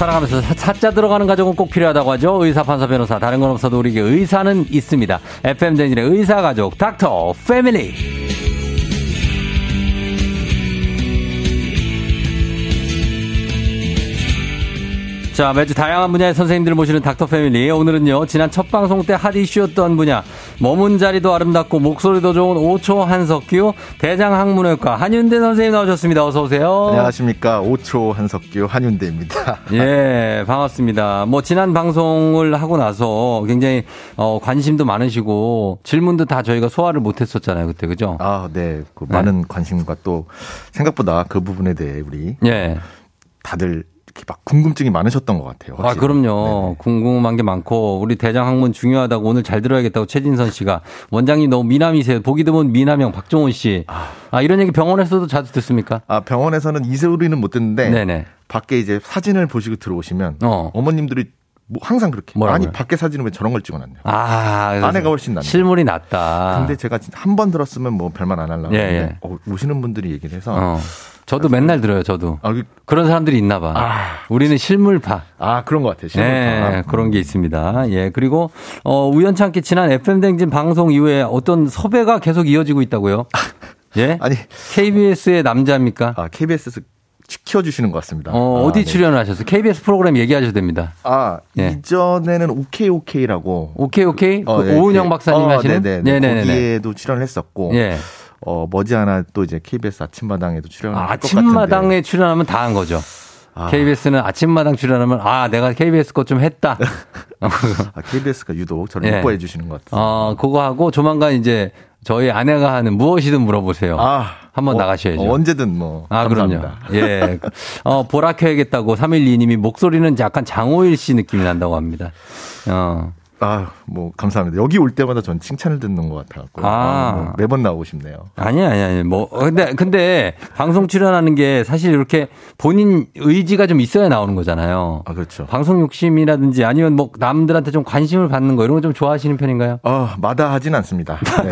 살아가면서 사, 사자 들어가는 가족은 꼭 필요하다고 하죠. 의사, 판사, 변호사. 다른 건 없어도 우리에게 의사는 있습니다. FM 댕진의 의사 가족, 닥터 패밀리. 자, 매주 다양한 분야의 선생님들을 모시는 닥터 패밀리. 오늘은요, 지난 첫 방송 때 핫 이슈였던 분야, 머문 자리도 아름답고 목소리도 좋은 5초 한석규 대장학문외과 한윤대 선생님 나오셨습니다. 어서 오세요. 안녕하십니까. 5초 한석규 한윤대입니다. 예, 반갑습니다. 뭐, 지난 방송을 하고 나서 굉장히, 어, 관심도 많으시고, 질문도 다 저희가 소화를 못했었잖아요, 그때, 그죠? 아, 네. 그 많은 관심과 또 생각보다 그 부분에 대해 우리 예. 다들 막 궁금증이 많으셨던 것 같아요. 아, 확실히. 그럼요. 네네. 궁금한 게 많고, 우리 대장 학문 중요하다고 오늘 잘 들어야겠다고 최진선 씨가. 원장님 너무 미남이세요. 보기 드문 미남형 박종훈 씨. 아, 이런 얘기 병원에서도 자주 듣습니까? 아, 병원에서는 이 소리는 못 듣는데 네네. 밖에 이제 사진을 보시고 들어오시면 어. 어. 머님들이 뭐 항상 그렇게 뭐라고요? 아니 밖에 사진은 왜 저런 걸 찍어놨냐. 아, 아내가 훨씬 낫네. 실물이 낫다. 근데 제가 한 번 들었으면 뭐 별말 안 하려고 예, 예. 어, 오시는 분들이 얘기를 해서 어. 저도 맨날 들어요, 저도. 아, 그- 그런 사람들이 있나 봐. 아. 우리는 실물파. 아 그런 것 같아요. 네, 실물파. 그런 게 있습니다. 예, 그리고, 어, 우연찮게 지난 FM댕진 방송 이후에 어떤 섭외가 계속 이어지고 있다고요? 예? 아니 KBS의 남자입니까? 아 KBS에서 지켜주시는 것 같습니다. 어, 아, 어디 네. 출연을 하셨어요? KBS 프로그램 얘기하셔도 됩니다. 아 예. 이전에는 오케이 오케이라고 오케이, 오케이. 어, 그 네, 오은영 네. 박사님 어, 하시는? 네네네. 네네네. 거기에도 출연을 했었고, 예. 어, 머지않아 또 이제 KBS 아침마당에도 출연을 아. 아침마당에 출연하면 다 한 거죠. 아, KBS는 아침마당 출연하면, 아, 내가 KBS 거좀 했다. 아, KBS가 유독 저를 예. 예뻐해 주시는 것 같아요. 어, 그거 하고 조만간 이제 저희 아내가 하는 무엇이든 물어보세요. 아, 한번 어, 나가셔야죠. 어, 언제든 뭐. 아, 감사합니다. 그럼요. 예. 어, 보라 켜야겠다고 312님이 목소리는 약간 장호일 씨 느낌이 난다고 합니다. 어. 아, 뭐, 감사합니다. 여기 올 때마다 전 칭찬을 듣는 것 같아갖고. 아. 뭐 매번 나오고 싶네요. 아니, 아니, 아니. 뭐, 어, 근데, 근데, 방송 출연하는 게 사실 이렇게 본인 의지가 좀 있어야 나오는 거잖아요. 아, 그렇죠. 방송 욕심이라든지 아니면 뭐 남들한테 좀 관심을 받는 거 이런 거 좀 좋아하시는 편인가요? 아, 마다하진 않습니다. 네.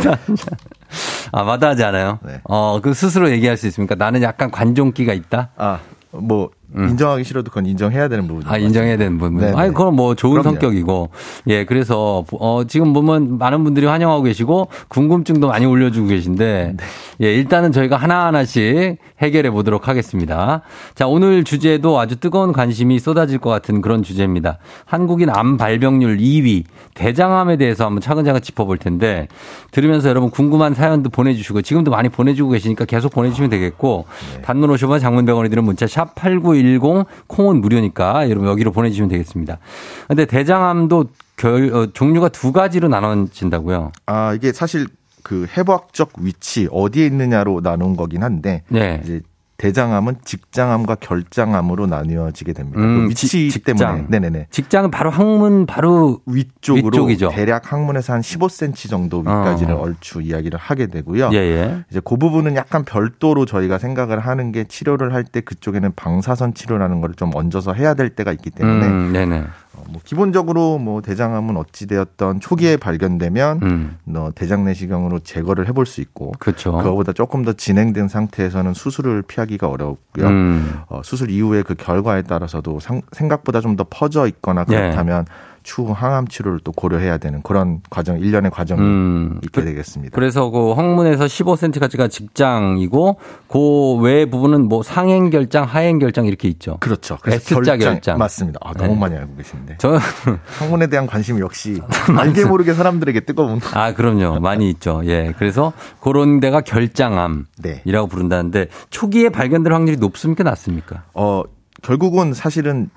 아, 마다하지 않아요? 네. 어, 그 스스로 얘기할 수 있습니까? 나는 약간 관종기가 있다? 아, 뭐, 인정하기 싫어도 그건 인정해야 되는 부분이죠. 음. 아, 인정해야 되는 부분. 네네. 아니, 그건 뭐 좋은 그럼요. 성격이고. 예, 그래서, 어, 지금 보면 많은 분들이 환영하고 계시고, 궁금증도 많이 올려주고 계신데, 네. 예, 일단은 저희가 하나하나씩 해결해 보도록 하겠습니다. 자, 오늘 주제도 아주 뜨거운 관심이 쏟아질 것 같은 그런 주제입니다. 한국인 암 발병률 2위, 대장암에 대해서 한번 차근차근 짚어볼 텐데, 들으면서 여러분 궁금한 사연도 보내주시고, 지금도 많이 보내주고 계시니까 계속 보내주시면 되겠고, 네. 단문 50원 장문병원이 드는 문자 샵8910 콩은 무료니까 여러분 여기로 보내주시면 되겠습니다. 근데 대장암도 결, 어, 종류가 두 가지로 나눠진다고요. 아, 이게 사실 그 해부학적 위치, 어디에 있느냐로 나눈 거긴 한데, 네. 이제 대장암은 직장암과 결장암으로 나뉘어지게 됩니다. 음, 그 위치 지- 직장. 때문에. 네네네. 직장은 바로 항문 바로 위쪽으로 위쪽이죠. 대략 항문에서 한 15cm 정도 위까지를 어. 얼추 이야기를 하게 되고요. 예예. 이제 그 부분은 약간 별도로 저희가 생각을 하는 게 치료를 할 때 그쪽에는 방사선 치료라는 걸 좀 얹어서 해야 될 때가 있기 때문에 음, 네네. 어, 뭐 기본적으로 뭐 대장암은 어찌 되었던 초기에 발견되면 음, 어, 대장 내시경으로 제거를 해볼 수 있고 그렇죠. 그거보다 조금 더 진행된 상태에서는 수술을 피하기가 어렵고요. 음, 어, 수술 이후에 그 결과에 따라서도 상- 생각보다 좀 더 퍼져 있거나 예. 그렇다면 추후 항암 치료를 또 고려해야 되는 그런 과정 일련의 과정이 음. 있게 그- 되겠습니다. 그래서 그 항문에서 15cm까지가 직장이고 그 외 부분은 뭐 상행 결장, 하행 결장 이렇게 있죠. 그렇죠. 그래서 S자 결장. 맞습니다. 아, 너무 네. 많이 알고 계신데. 저 항문에 대한 관심이 역시 알게 모르게 사람들에게 뜨거운. 아, 그럼요. 많이 있죠. 예. 그래서 그런 데가 결장암이라고 네. 부른다는데 초기에 발견될 확률이 높습니까? 낮습니까? 어, 결국은 사실은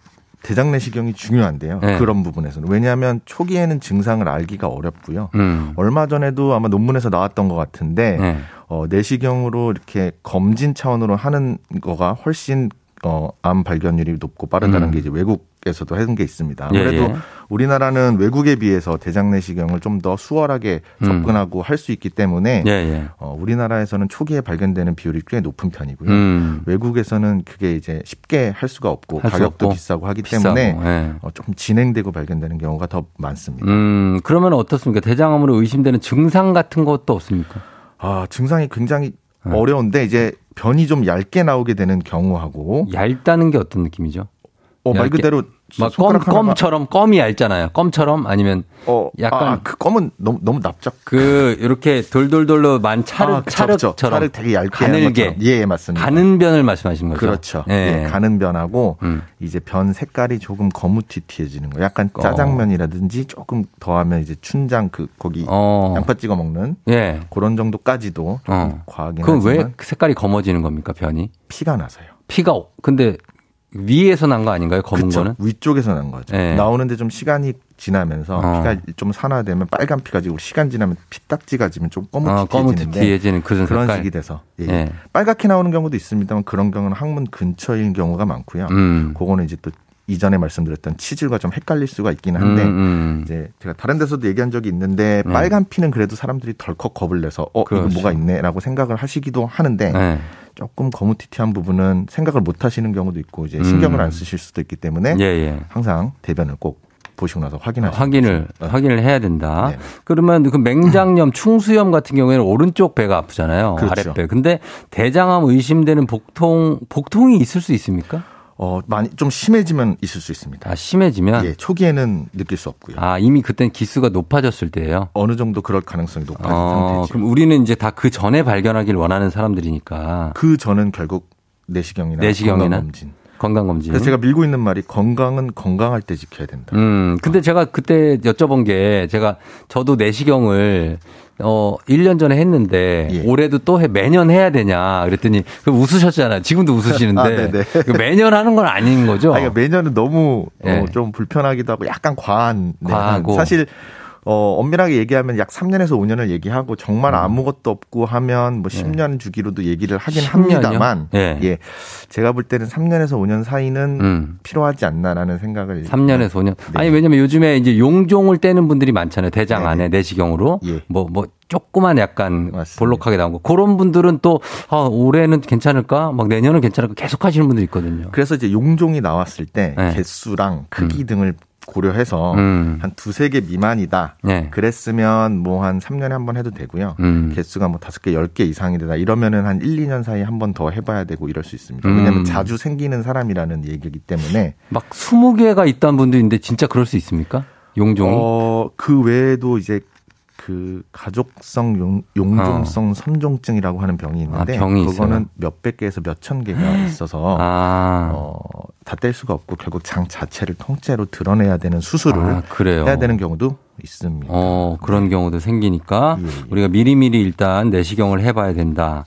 대장 내시경이 중요한데요. 네. 그런 부분에서는. 왜냐하면 초기에는 증상을 알기가 어렵고요. 음. 얼마 전에도 아마 논문에서 나왔던 것 같은데 네. 어, 내시경으로 이렇게 검진 차원으로 하는 거가 훨씬 어, 암 발견율이 높고 빠르다는 음. 게 이제 외국 외국 에서도 하는 게 있습니다. 예, 아무래도 예. 우리나라는 외국에 비해서 대장 내시경을 좀 더 수월하게 음. 접근하고 할수 있기 때문에 예, 예. 어, 우리나라에서는 초기에 발견되는 비율이 꽤 높은 편이고요. 음. 외국에서는 그게 이제 쉽게 할 수가 없고 할수 가격도 없고 비싸고 하기 비싸고, 때문에 예. 어, 좀 진행되고 발견되는 경우가 더 많습니다. 음, 그러면 어떻습니까? 대장암으로 의심되는 증상 같은 것도 없습니까? 아, 증상이 굉장히 네. 어려운데 이제 변이 좀 얇게 나오게 되는 경우하고 얇다는 게 어떤 느낌이죠? 어, 말. 그대로 막 껌, 껌처럼 껌이 얇잖아요. 껌처럼 아니면 어, 약간- 아, 그 껌은 너무 너무 납작. 그 이렇게 돌돌돌로 만 차르 아, 그쵸, 차르처럼. 차르 되게 얇게 가늘게 것처럼. 예, 맞습니다. 가는 변을 말씀하시는 거죠. 그렇죠. 예. 예, 가는 변하고 음. 이제 변 색깔이 조금 거무튀튀해지는 거. 약간 어. 짜장면이라든지 조금 더하면 이제 춘장 그 거기 어. 양파 찍어 먹는 예. 그런 정도까지도 좀 어. 과하긴 그럼 왜 하지만 그 색깔이 검어지는 겁니까, 변이? 피가 나서요. 피가 없- 근데 위에서 난 거 아닌가요? 검은 그쵸. 거는? 위쪽에서 난 거죠. 예. 나오는데 좀 시간이 지나면서 어. 피가 좀 산화되면 빨간 피가 지고 시간 지나면 피딱지가 지면 좀 어, 거무튀튀해지는데 검은티티해지는 그런 그런 색깔. 식이 돼서 예. 예. 빨갛게 나오는 경우도 있습니다만 그런 경우는 항문 근처인 경우가 많고요. 음. 그거는 이제 또 이전에 말씀드렸던 치질과 좀 헷갈릴 수가 있긴 한데 음, 음. 이제 제가 다른 데서도 얘기한 적이 있는데 네. 빨간 피는 그래도 사람들이 덜컥 겁을 내서 어 그렇죠. 이거 뭐가 있네라고 생각을 하시기도 하는데 네. 조금 거무튀튀한 부분은 생각을 못 하시는 경우도 있고 이제 신경을 음. 안 쓰실 수도 있기 때문에 예, 예. 항상 대변을 꼭 보시고 나서 확인하시는 확인을. 어. 확인을 해야 된다. 네. 그러면 그 맹장염, 충수염 같은 경우에는 오른쪽 배가 아프잖아요. 그렇죠. 아랫배. 근데 대장암 의심되는 복통 복통이 있을 수 있습니까? 어 많이 좀 심해지면 있을 수 있습니다. 아, 심해지면 예, 초기에는 느낄 수 없고요. 아, 이미 그땐 기수가 높아졌을 때예요. 어느 정도 그럴 가능성이 높아진 어, 상태죠. 그럼 우리는 이제 다 그 전에 발견하길 원하는 사람들이니까 그 전은 결국 내시경이나 내시경이나? 건강검진. 건강 검진. 그래서 제가 밀고 있는 말이 건강은 건강할 때 지켜야 된다. 음, 근데 제가 그때 여쭤본 게 제가 저도 내시경을 어 1년 전에 했는데 예. 올해도 또 해, 매년 해야 되냐 그랬더니 그 웃으셨잖아요. 지금도 웃으시는데 아. 그 매년 하는 건 아닌 거죠. 아, 그러니까 매년은 너무 예. 어, 좀 불편하기도 하고 약간 과한. 네, 과하고. 사실 어, 엄밀하게 얘기하면 약 3년에서 5년을 얘기하고 정말 아무것도 없고 하면 뭐 10년 주기로도 얘기를 하긴 10년이요? 합니다만 예. 제가 볼 때는 3년에서 5년 사이는 음. 필요하지 않나라는 생각을 3년에서 5년. 네. 아니 왜냐면 요즘에 이제 용종을 떼는 분들이 많잖아요. 대장 네네. 안에 내시경으로 예. 뭐뭐 조그만 약간 맞습니다. 볼록하게 나온 거. 그런 분들은 또 아, 올해는 괜찮을까? 막 내년은 괜찮을까? 계속 하시는 분들 있거든요. 그래서 이제 용종이 나왔을 때 네. 개수랑 크기 등을 고려해서 음. 한 두세 개 미만이다. 네. 그랬으면 뭐 한 3년에 한 번 해도 되고요. 음. 개수가 뭐 다섯 개, 열 개 이상이 되다. 이러면은 한 1, 2년 사이에 한 번 더 해봐야 되고 이럴 수 있습니다. 음. 왜냐하면 자주 생기는 사람이라는 얘기이기 때문에 막 20개가 있다는 분도 있는데 진짜 그럴 수 있습니까? 용종이? 어, 그 외에도 이제 그 가족성 용, 용종성 선종증이라고 하는 병이 있는데 어. 아, 병이 그거는? 몇백 개에서 몇천 개가 있어서 아, 어, 다 뗄 수가 없고 결국 장 자체를 통째로 드러내야 되는 수술을 아, 그래요. 해야 되는 경우도 있습니다. 어, 그런 경우도 생기니까 예, 예. 우리가 미리미리 일단 내시경을 해봐야 된다.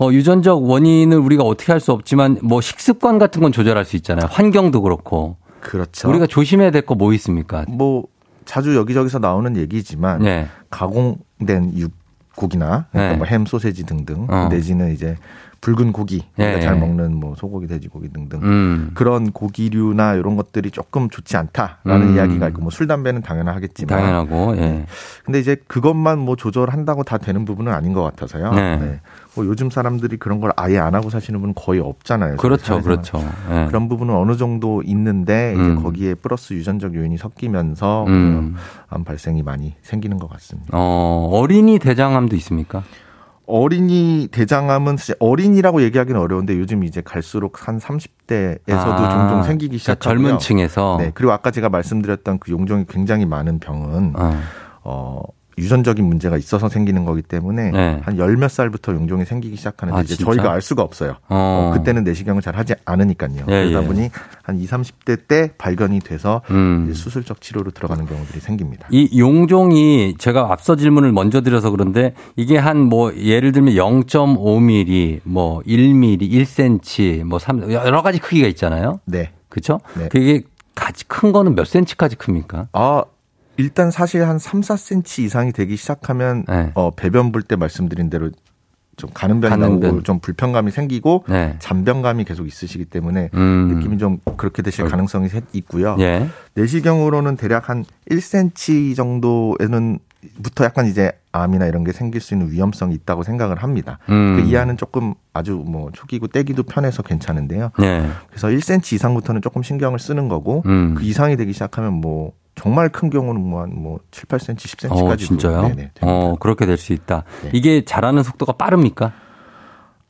어, 유전적 원인을 우리가 어떻게 할 수 없지만 뭐 식습관 같은 건 조절할 수 있잖아요. 환경도 그렇고. 그렇죠. 우리가 조심해야 될 거 뭐 있습니까? 뭐 자주 여기저기서 나오는 얘기지만 네. 가공된 육고기나 그러니까 네. 뭐 햄, 소세지 등등 어. 내지는 이제 붉은 고기 우리가 예, 잘 예. 먹는 뭐 소고기, 돼지고기 등등 음. 그런 고기류나 이런 것들이 조금 좋지 않다라는 음. 이야기가 있고 뭐 술 담배는 당연하겠지만 당연하고, 예. 근데 이제 그것만 뭐 조절한다고 다 되는 부분은 아닌 것 같아서요. 네. 뭐 요즘 사람들이 그런 걸 아예 안 하고 사시는 분은 거의 없잖아요. 그렇죠. 그렇죠. 예. 그런 부분은 어느 정도 있는데 음. 이제 거기에 플러스 유전적 요인이 섞이면서 음. 암 발생이 많이 생기는 것 같습니다. 어, 어린이 대장암도 있습니까? 어린이 대장암은 사실 어린이라고 얘기하기는 어려운데 요즘 이제 갈수록 한 30대에서도 아, 종종 생기기 그러니까 시작하고요. 젊은 층에서. 네. 그리고 아까 제가 말씀드렸던 그 용종이 굉장히 많은 병은 어. 어 유전적인 문제가 있어서 생기는 거기 때문에 네. 한열 몇 살부터 용종이 생기기 시작하는데 아, 이제 진짜? 저희가 알 수가 없어요. 어. 어, 그때는 내시경을 잘 하지 않으니까요. 예, 그러다 예. 보니 한 20, 30대 때 발견이 돼서 음. 수술적 치료로 들어가는 경우들이 생깁니다. 이 용종이 제가 앞서 질문을 먼저 드려서 그런데 이게 한 뭐 예를 들면 0.5mm, 뭐 1mm, 1cm, 뭐 3, 여러 가지 크기가 있잖아요. 네. 그렇죠? 네. 그게 가지 큰 거는 몇 cm까지 큽니까? 아, 일단 사실 한 3, 4cm 이상이 되기 시작하면 네. 어, 배변 볼 때 말씀드린 대로 좀 가는 변이 가는 나오고 변. 좀 불편감이 생기고 네. 잔변감이 계속 있으시기 때문에 음. 느낌이 좀 그렇게 되실 가능성이 세- 있고요. 예. 내시경으로는 대략 한 1cm 정도에는 부터 약간 이제 암이나 이런 게 생길 수 있는 위험성이 있다고 생각을 합니다. 음. 그 이하는 조금 아주 뭐 초기고 떼기도 편해서 괜찮은데요. 예. 그래서 1cm 이상부터는 조금 신경을 쓰는 거고 음. 그 이상이 되기 시작하면 뭐 정말 큰 경우는 뭐한뭐 7, 8cm, 10cm까지 어, 진짜요? 네네, 됩니다. 어, 그렇게 될 수 있다. 네. 이게 자라는 속도가 빠릅니까?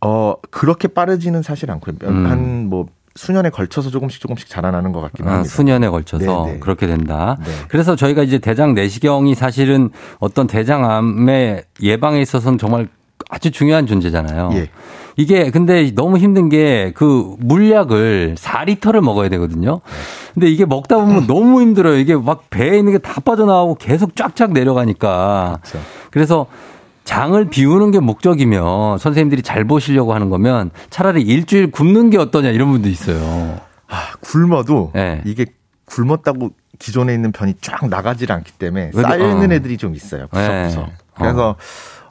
어 그렇게 빠르지는 사실 않고요. 음. 한뭐 수년에 걸쳐서 조금씩 조금씩 자라나는 것 같긴 아, 합니다. 수년에 걸쳐서 네, 네. 그렇게 된다. 네. 그래서 저희가 이제 대장 내시경이 사실은 어떤 대장암의 예방에 있어서는 정말 아주 중요한 존재잖아요. 예. 이게 근데 너무 힘든 게 그 물약을 4리터를 먹어야 되거든요. 근데 이게 먹다 보면 너무 힘들어요. 이게 막 배에 있는 게 다 빠져나오고 계속 쫙쫙 내려가니까. 그렇죠. 그래서 장을 비우는 게 목적이면 선생님들이 잘 보시려고 하는 거면 차라리 일주일 굶는 게 어떠냐 이런 분도 있어요. 아, 굶어도 네. 이게 굶었다고 기존에 있는 변이 쫙 나가질 않기 때문에 쌓여있는 어. 애들이 좀 있어요. 구석구석. 네. 그래서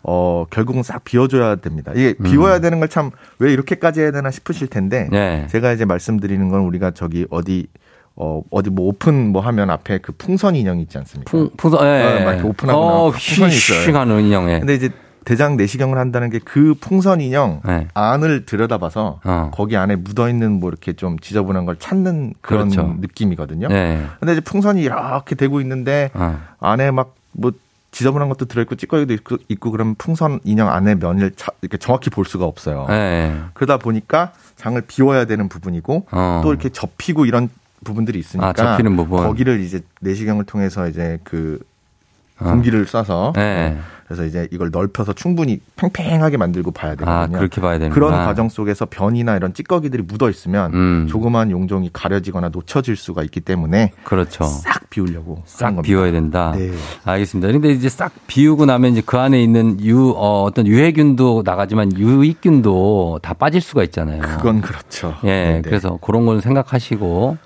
어, 결국은 싹 비워줘야 됩니다. 이게 음. 비워야 되는 걸 참 왜 이렇게까지 해야 되나 싶으실 텐데 네. 제가 이제 말씀드리는 건 우리가 저기 어디 어, 어디 뭐 오픈 뭐 하면 앞에 그 풍선 인형 있지 않습니까? 풍, 풍선, 예. 어, 막 이렇게 오픈하고 어, 나면 풍선이 있어요. 휙 하는 인형에. 근데 이제 대장 내시경을 한다는 게 그 풍선 인형 네. 안을 들여다봐서 어. 거기 안에 묻어 있는 뭐 이렇게 좀 지저분한 걸 찾는 그런 그렇죠. 느낌이거든요. 네. 근데 이제 풍선이 이렇게 되고 있는데 어. 안에 막 뭐 지저분한 것도 들어있고 찌꺼기도 있고, 있고 그러면 풍선 인형 안에 면을 차- 이렇게 정확히 볼 수가 없어요. 네. 그러다 보니까 장을 비워야 되는 부분이고 어. 또 이렇게 접히고 이런 부분들이 있으니까 아, 접히는 부분. 거기를 이제 내시경을 통해서 이제 그 어. 공기를 쏴서 네. 그래서 이제 이걸 넓혀서 충분히 팽팽하게 만들고 봐야 되거든요. 아, 그렇게 봐야 되는구나. 그런 과정 속에서 변이나 이런 찌꺼기들이 묻어 있으면 음. 조그만 용종이 가려지거나 놓쳐질 수가 있기 때문에 그렇죠. 싹 비우려고 싹. 비워야 된다. 네. 알겠습니다. 근데 이제 싹 비우고 나면 이제 그 안에 있는 유, 어, 어떤 유해균도 나가지만 유익균도 다 빠질 수가 있잖아요. 그건 그렇죠. 예. 네, 네. 그래서 그런 건 생각하시고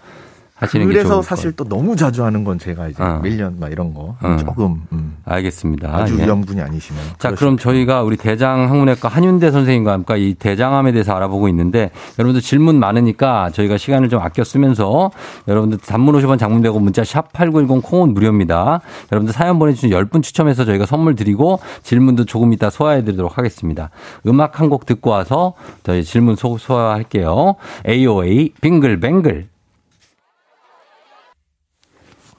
하시는 게 좋을 그래서 것 사실 또 너무 자주 하는 건 제가 이제 어. 밀련 막 이런 거 어. 조금 음, 알겠습니다. 아주 예. 위험군이 아니시면 자, 그럼 저희가 우리 대장 항문외과 한윤대 선생님과 함께 이 대장암에 대해서 알아보고 있는데 여러분들 질문 많으니까 저희가 시간을 좀 아껴 쓰면서 여러분들 단문 50원 장문 되고 문자 샵 8910 콩은 무료입니다. 여러분들 사연 보내주신 10분 추첨해서 저희가 선물 드리고 질문도 조금 이따 소화해 드리도록 하겠습니다. 음악 한 곡 듣고 와서 저희 질문 소, 소화할게요. AOA 빙글뱅글.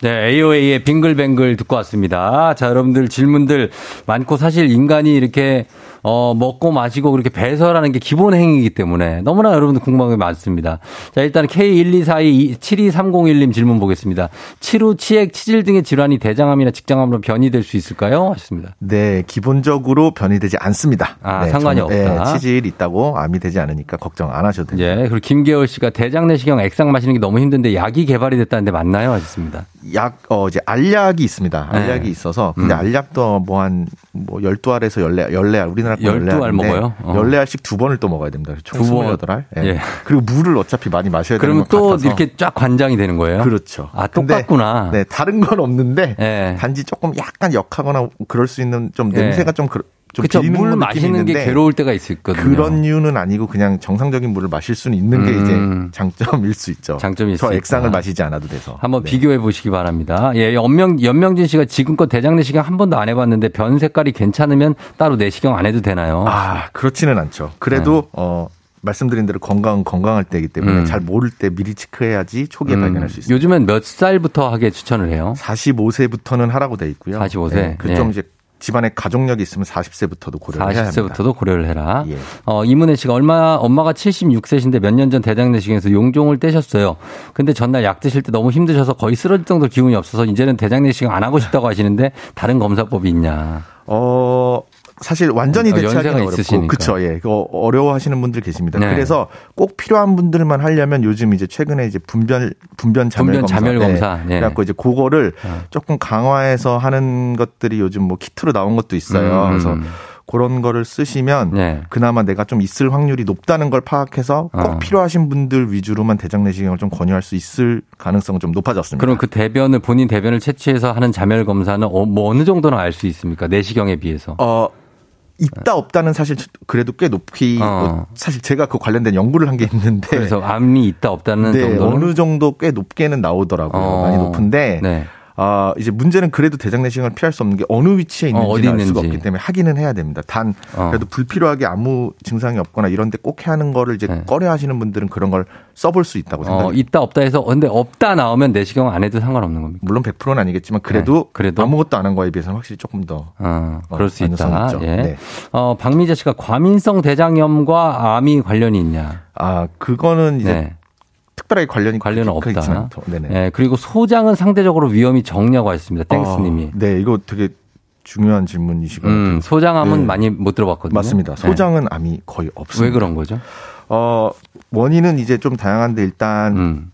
네, AOA의 빙글뱅글 듣고 왔습니다. 자, 여러분들 질문들 많고 사실 인간이 이렇게 어, 먹고 마시고 그렇게 배설하는 게 기본 행위이기 때문에 너무나 여러분들 궁금한 게 많습니다. 자, 일단 K124272301님 질문 보겠습니다. 치루, 치액, 치질 등의 질환이 대장암이나 직장암으로 변이될 수 있을까요? 하셨습니다. 네, 기본적으로 변이 되지 않습니다. 아, 네, 상관이 저는, 없다. 네, 치질 있다고 암이 되지 않으니까 걱정 안 하셔도 됩니다. 예. 그리고 김계월 씨가 대장 내시경 액상 마시는 게 너무 힘든데 약이 개발이 됐다는데 맞나요? 하셨습니다. 약, 어, 이제 알약이 있습니다. 알약이 네. 있어서. 근데 음. 알약도 뭐 한, 뭐 12알에서 14, 14알, 우리나라 거 12알 14알인데 먹어요? 어. 14알씩 두 번을 또 먹어야 됩니다. 총두 번. 28알. 예. 예. 그리고 물을 어차피 많이 마셔야 되는 그러면 것또 같아서. 이렇게 쫙 관장이 되는 거예요? 그렇죠. 아, 똑같구나. 네, 다른 건 없는데 예. 단지 조금 약간 역하거나 그럴 수 있는 좀 예. 냄새가 좀, 그, 좀 그쵸. 물 마시는 게 괴로울 때가 있거든요. 그런 이유는 아니고 그냥 정상적인 물을 마실 수는 있는 게 음. 이제 장점일 수 있죠. 장점이 있을 저수 액상을. 마시지 않아도 돼서. 한번 네. 비교해 보시기 바랍니다. 예, 연명, 연명진 씨가 지금껏 대장 내시경 한 번도 안 해봤는데 변 색깔이 괜찮으면 따로 내시경 안 해도 되나요? 아, 그렇지는 않죠. 그래도 어 말씀드린 대로 건강은 건강할 때이기 때문에 네. 음. 잘 모를 때 미리 체크해야지 초기에 음, 발견할 수 있습니다. 요즘엔 몇 살부터 하게 추천을 해요? 45세부터는 하라고 돼 있고요. 45세? 네, 그좀 예. 이제 집안에 가족력이 있으면 40세부터도 고려를 해야 합니다. 40세부터도 고려를 해라. 예. 어, 이문혜 씨가 얼마, 엄마가 76세신데 몇 년 전 대장 내시경에서 용종을 떼셨어요. 근데 전날 약 드실 때 너무 힘드셔서 거의 쓰러질 정도 기운이 없어서 이제는 대장 내시경 안 하고 싶다고 하시는데 다른 검사법이 있냐. 어 사실 완전히 어, 대체하기는 연세가 어렵고 있으시니까. 그쵸 예 그거 어려워하시는 분들 계십니다. 네. 그래서 꼭 필요한 분들만 하려면 요즘 이제 최근에 이제 분별 분변 자멸 분변 검사 자멸 네. 검사. 네. 그래갖고 이제 그거를 어. 조금 강화해서 하는 것들이 요즘 뭐 키트로 나온 것도 있어요. 음. 그래서 그런 거를 쓰시면 네. 그나마 내가 좀 있을 확률이 높다는 걸 파악해서 꼭 어. 필요하신 분들 위주로만 대장 내시경을 좀 권유할 수 있을 가능성은 좀 높아졌습니다. 그럼 그 대변을 본인 대변을 채취해서 하는 자멸 검사는 어, 뭐 어느 정도나 알 수 있습니까? 내시경에 비해서. 어 있다 없다는 사실 그래도 꽤 높이 어. 뭐 사실 제가 그 관련된 연구를 한 게 있는데 그래서 암이 있다 없다는 네, 정도는 어느 정도 꽤 높게는 나오더라고요. 어. 많이 높은데 네. 아, 이제 문제는 그래도 대장 내시경을 피할 수 없는 게 어느 위치에 어, 있는지 알 수가. 없기 때문에 확인은 해야 됩니다. 단 어. 그래도 불필요하게 아무 증상이 없거나 이런 데 꼭 해야 하는 거를 이제 네. 꺼려 하시는 분들은 그런 걸 써볼 수 있다고 어, 생각합니다. 있다 없다 해서 근데 없다 나오면 내시경 안 해도 상관없는 겁니까? 물론 100%는 아니겠지만 그래도, 네, 그래도? 아무것도 안 한 거에 비해서는 확실히 조금 더 어, 어, 그럴 수 가능성이 있다. 있죠. 예. 네. 어, 박미자 씨가 과민성 대장염과 암이 관련이 있냐? 아, 그거는 이제 네. 특별하게 관련이 관련은 없다. 않죠. 네네. 예, 그리고 소장은 상대적으로 위험이 적냐고 했습니다. 땡스님이. 아, 네, 이거 되게 중요한 질문이시거든요. 음, 소장암은 네. 많이 못 들어봤거든요. 맞습니다. 네. 소장은 암이 거의 없습니다. 왜 그런 거죠? 어, 원인은 이제 좀 다양한데 일단 음.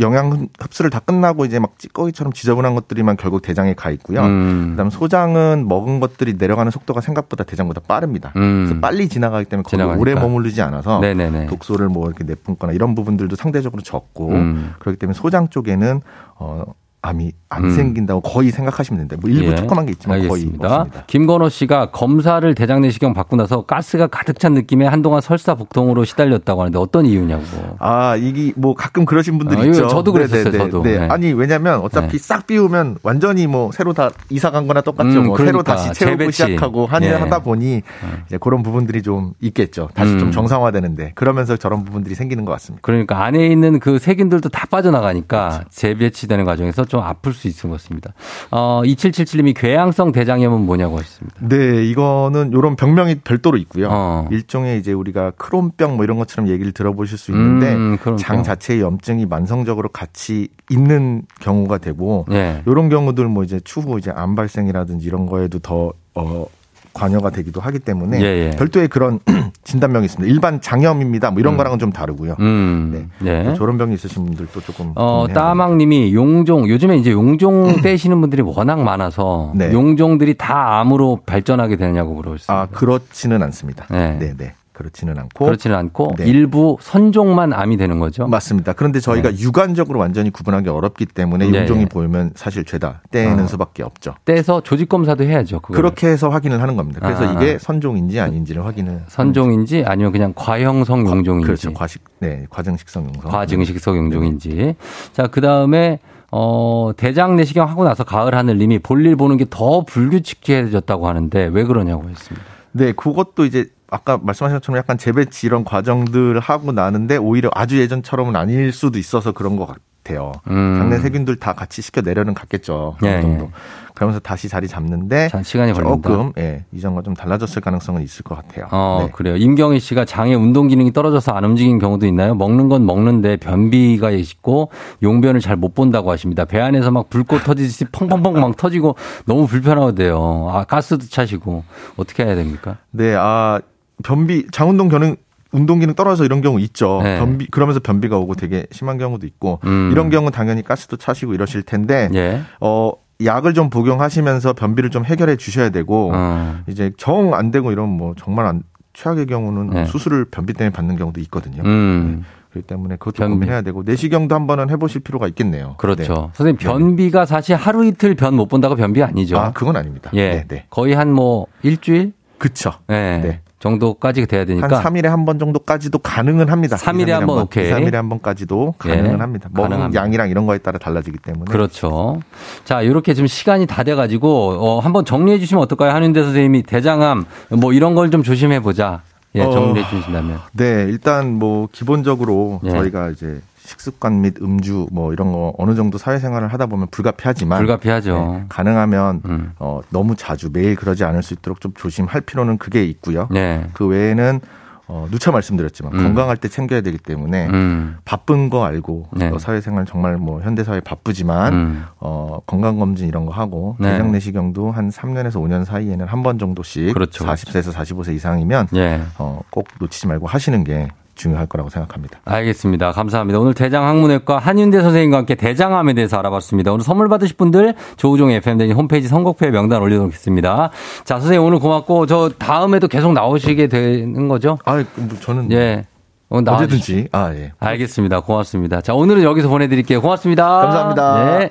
영양 흡수를 다 끝나고 이제 막 찌꺼기처럼 지저분한 것들이만 결국 대장에 가 있고요. 음. 그다음 소장은 먹은 것들이 내려가는 속도가 생각보다 대장보다 빠릅니다. 음. 그래서 빨리 지나가기 때문에 거기 지나가니까. 오래 머무르지 않아서 네네네. 독소를 뭐 이렇게 내뿜거나 이런 부분들도 상대적으로 적고 음. 그렇기 때문에 소장 쪽에는 어 암이 안 음. 생긴다고 거의 생각하시면 됩니다. 뭐 일부 예. 조그만 게 있지만 알겠습니다. 거의 없습니다. 김건호 씨가 검사를 대장 내시경 받고 나서 가스가 가득 찬 느낌에 한동안 설사 복통으로 시달렸다고 하는데 어떤 이유냐고. 아, 이게 뭐 가끔 그러신 분들 아, 있죠. 저도 그랬었어요, 네네네. 저도. 네. 네. 아니, 왜냐면 어차피 네. 싹 비우면 완전히 뭐 새로 다 이사 간 거나 똑같죠. 음, 뭐 그러니까. 새로 다시 채우고 재배치. 시작하고 한일 예. 하다 보니 이제 그런 부분들이 좀 있겠죠. 다시 음. 좀 정상화되는데 그러면서 저런 부분들이 생기는 것 같습니다. 그러니까 안에 있는 그 세균들도 다 빠져나가니까 재배치되는 과정에서 좀 아플 수 있는 것 같습니다. 어, 2777님이 궤양성 대장염은 뭐냐고 하셨습니다. 네, 이거는 이런 병명이 별도로 있고요. 어. 일종의 이제 우리가 크론병 뭐 이런 것처럼 얘기를 들어보실 수 있는데 음. 장 자체의 염증이 만성적으로 같이 있는 경우가 되고 예. 이런 경우들 뭐 이제 추후 이제 암 발생이라든지 이런 거에도 더 어, 관여가 되기도 하기 때문에 예, 예. 별도의 그런 진단명이 있습니다. 일반 장염입니다. 뭐 이런 음. 거랑은 좀 다르고요. 음. 예. 저런 병이 있으신 분들도 조금 어, 따망님이 용종, 요즘에 이제 용종 떼시는 분들이 워낙 많아서 네. 용종들이 다 암으로 발전하게 되느냐고 물어보셨습니다. 아 그렇지는 않습니다. 네. 네, 네. 그렇지는 않고 그렇지는 않고 네. 일부 선종만 암이 되는 거죠. 맞습니다. 그런데 저희가 육안적으로 완전히 구분하기 어렵기 때문에 네, 용종이 네. 보이면 사실 죄다 떼는 어. 수밖에 없죠. 떼서 조직 검사도 해야죠. 그거를. 그렇게 해서 확인을 하는 겁니다. 그래서 아. 이게 선종인지 아닌지를 확인을 선종인지 아니면 그냥 과형성 용종인지 그렇죠. 과식 네 과증식성 용성. 과증식성 용종인지. 자, 그 다음에 어, 대장 내시경 하고 나서 가을 하늘님이 볼일 보는 게 더 불규칙해졌다고 하는데 왜 그러냐고 했습니다. 네, 그것도 이제 아까 말씀하신 것처럼 약간 재배치 이런 과정들을 하고 나는데 오히려 아주 예전처럼은 아닐 수도 있어서 그런 것 같아요. 음. 장내 세균들 다 같이 시켜 내려는 갔겠죠. 예, 정도. 예. 그러면서 다시 자리 잡는데 자, 시간이 걸린다. 조금 예, 이전과 좀 달라졌을 가능성은 있을 것 같아요. 어, 네. 그래요. 임경희 씨가 장의 운동 기능이 떨어져서 안 움직이는 경우도 있나요? 먹는 건 먹는데 변비가 있고 용변을 잘 못 본다고 하십니다. 배 안에서 막 불꽃 터지듯이 펑펑펑 막 터지고 너무 불편하대요. 아, 가스도 차시고 어떻게 해야 됩니까? 네, 아 변비 장운동 기능 운동 기능 떨어져서 이런 경우 있죠. 네. 변비 그러면서 변비가 오고 되게 심한 경우도 있고 음. 이런 경우 는 당연히 가스도 차시고 이러실 텐데 예. 어 약을 좀 복용하시면서 변비를 좀 해결해 주셔야 되고 어. 이제 정 안 되고 이러면 뭐 정말 안 최악의 경우는 네. 수술을 변비 때문에 받는 경우도 있거든요. 음. 그렇기 때문에 그것도 변비. 고민해야 되고 내시경도 한번은 해보실 필요가 있겠네요. 그렇죠. 네. 선생님 변비가 사실 하루 이틀 변 못 본다고 변비 아니죠. 아 그건 아닙니다. 예. 네, 네. 거의 한 뭐 일주일? 그쵸. 예. 네. 정도까지 돼야 한 되니까 3일에 한 번 정도까지도 가능은 합니다. 3일에 2, 한 번, 오케이. 2, 3일에 한 번까지도 예, 가능은 합니다. 먹는. 양이랑 이런 거에 따라 달라지기 때문에. 그렇죠. 자, 이렇게 지금 시간이 다 돼 가지고, 어, 한번 정리해 주시면 어떨까요? 한윤대 선생님이 대장암, 뭐 이런 걸 좀 조심해 보자. 예, 어. 정리해 주신다면. 네, 일단 뭐 기본적으로 예. 저희가 이제 식습관 및 음주 뭐 이런 거 어느 정도 사회생활을 하다 보면 불가피하지만 불가피하죠. 네, 가능하면 음. 어, 너무 자주 매일 그러지 않을 수 있도록 좀 조심할 필요는 그게 있고요. 네. 그 외에는 어, 누차 말씀드렸지만 음. 건강할 때 챙겨야 되기 때문에 음. 바쁜 거 알고 네. 어, 사회생활 정말 뭐 현대사회 바쁘지만 음. 어, 건강검진 이런 거 하고 네. 대장 내시경도 한 3년에서 5년 사이에는 한 번 정도씩 그렇죠. 40세에서 45세 이상이면 예. 어, 꼭 놓치지 말고 하시는 게 중요할 거라고 생각합니다. 알겠습니다. 감사합니다. 오늘 대장학문외과 한윤대 선생님과 함께 대장암에 대해서 알아봤습니다. 오늘 선물 받으실 분들 조우종 FM대진 홈페이지 선곡표에 명단 올려놓겠습니다. 자, 선생님 오늘 고맙고 저 다음에도 계속 나오시게 되는 거죠? 아, 뭐 저는 예. 나와주시- 언제든지 아 예. 알겠습니다. 고맙습니다. 자, 오늘은 여기서 보내드릴게요. 고맙습니다. 감사합니다. 네.